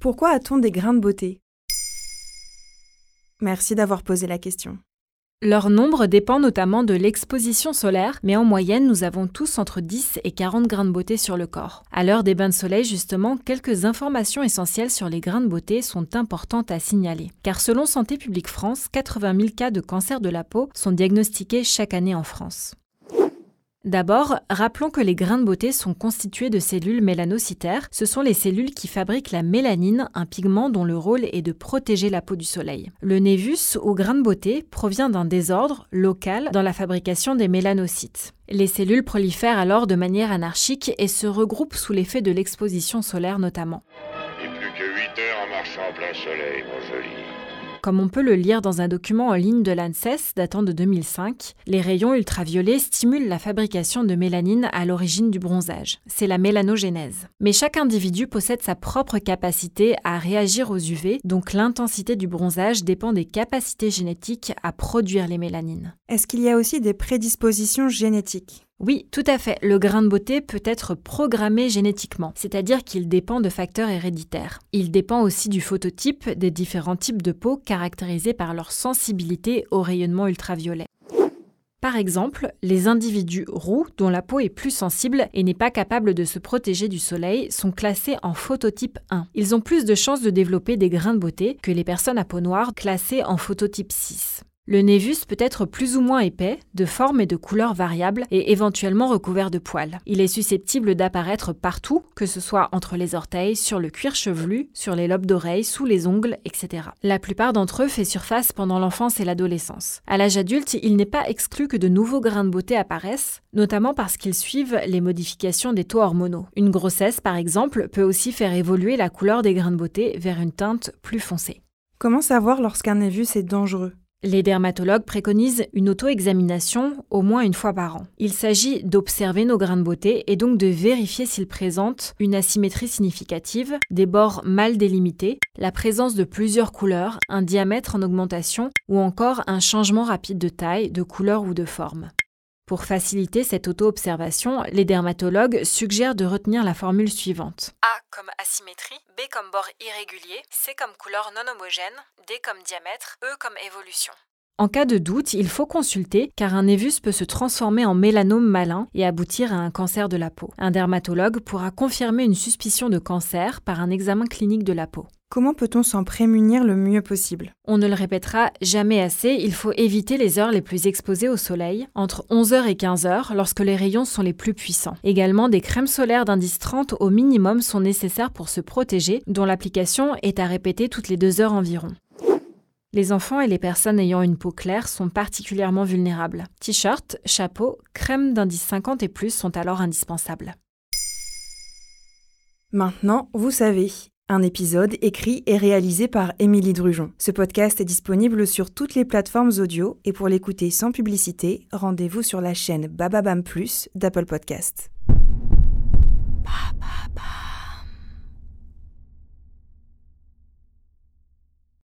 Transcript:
Pourquoi a-t-on des grains de beauté? Merci d'avoir posé la question. Leur nombre dépend notamment de l'exposition solaire, mais en moyenne, nous avons tous entre 10 et 40 grains de beauté sur le corps. À l'heure des bains de soleil, justement, quelques informations essentielles sur les grains de beauté sont importantes à signaler. Car selon Santé publique France, 80 000 cas de cancer de la peau sont diagnostiqués chaque année en France. D'abord, rappelons que les grains de beauté sont constitués de cellules mélanocytaires. Ce sont les cellules qui fabriquent la mélanine, un pigment dont le rôle est de protéger la peau du soleil. Le névus ou grain de beauté provient d'un désordre local dans la fabrication des mélanocytes. Les cellules prolifèrent alors de manière anarchique et se regroupent sous l'effet de l'exposition solaire notamment. Et plus que 8 heures en marchant en plein soleil, mon joli. Comme on peut le lire dans un document en ligne de l'ANSES datant de 2005, les rayons ultraviolets stimulent la fabrication de mélanine à l'origine du bronzage. C'est la mélanogénèse. Mais chaque individu possède sa propre capacité à réagir aux UV, donc l'intensité du bronzage dépend des capacités génétiques à produire les mélanines. Est-ce qu'il y a aussi des prédispositions génétiques? Oui, tout à fait. Le grain de beauté peut être programmé génétiquement, c'est-à-dire qu'il dépend de facteurs héréditaires. Il dépend aussi du phototype des différents types de peau caractérisés par leur sensibilité au rayonnement ultraviolet. Par exemple, les individus roux, dont la peau est plus sensible et n'est pas capable de se protéger du soleil, sont classés en phototype 1. Ils ont plus de chances de développer des grains de beauté que les personnes à peau noire classées en phototype 6. Le névus peut être plus ou moins épais, de forme et de couleur variables et éventuellement recouvert de poils. Il est susceptible d'apparaître partout, que ce soit entre les orteils, sur le cuir chevelu, sur les lobes d'oreilles, sous les ongles, etc. La plupart d'entre eux fait surface pendant l'enfance et l'adolescence. À l'âge adulte, il n'est pas exclu que de nouveaux grains de beauté apparaissent, notamment parce qu'ils suivent les modifications des taux hormonaux. Une grossesse, par exemple, peut aussi faire évoluer la couleur des grains de beauté vers une teinte plus foncée. Comment savoir lorsqu'un névus est dangereux? Les dermatologues préconisent une auto-examination au moins une fois par an. Il s'agit d'observer nos grains de beauté et donc de vérifier s'ils présentent une asymétrie significative, des bords mal délimités, la présence de plusieurs couleurs, un diamètre en augmentation ou encore un changement rapide de taille, de couleur ou de forme. Pour faciliter cette auto-observation, les dermatologues suggèrent de retenir la formule suivante. A comme asymétrie, B comme bord irrégulier, C comme couleur non homogène, D comme diamètre, E comme évolution. En cas de doute, il faut consulter car un névus peut se transformer en mélanome malin et aboutir à un cancer de la peau. Un dermatologue pourra confirmer une suspicion de cancer par un examen clinique de la peau. Comment peut-on s'en prémunir le mieux possible? On ne le répétera jamais assez, il faut éviter les heures les plus exposées au soleil, entre 11h et 15h lorsque les rayons sont les plus puissants. Également, des crèmes solaires d'indice 30 au minimum sont nécessaires pour se protéger, dont l'application est à répéter toutes les deux heures environ. Les enfants et les personnes ayant une peau claire sont particulièrement vulnérables. T-shirt, chapeau, crème d'indice 50 et plus sont alors indispensables. Maintenant, vous savez. Un épisode écrit et réalisé par Émilie Drujon. Ce podcast est disponible sur toutes les plateformes audio et pour l'écouter sans publicité, rendez-vous sur la chaîne Bababam Plus d'Apple Podcast.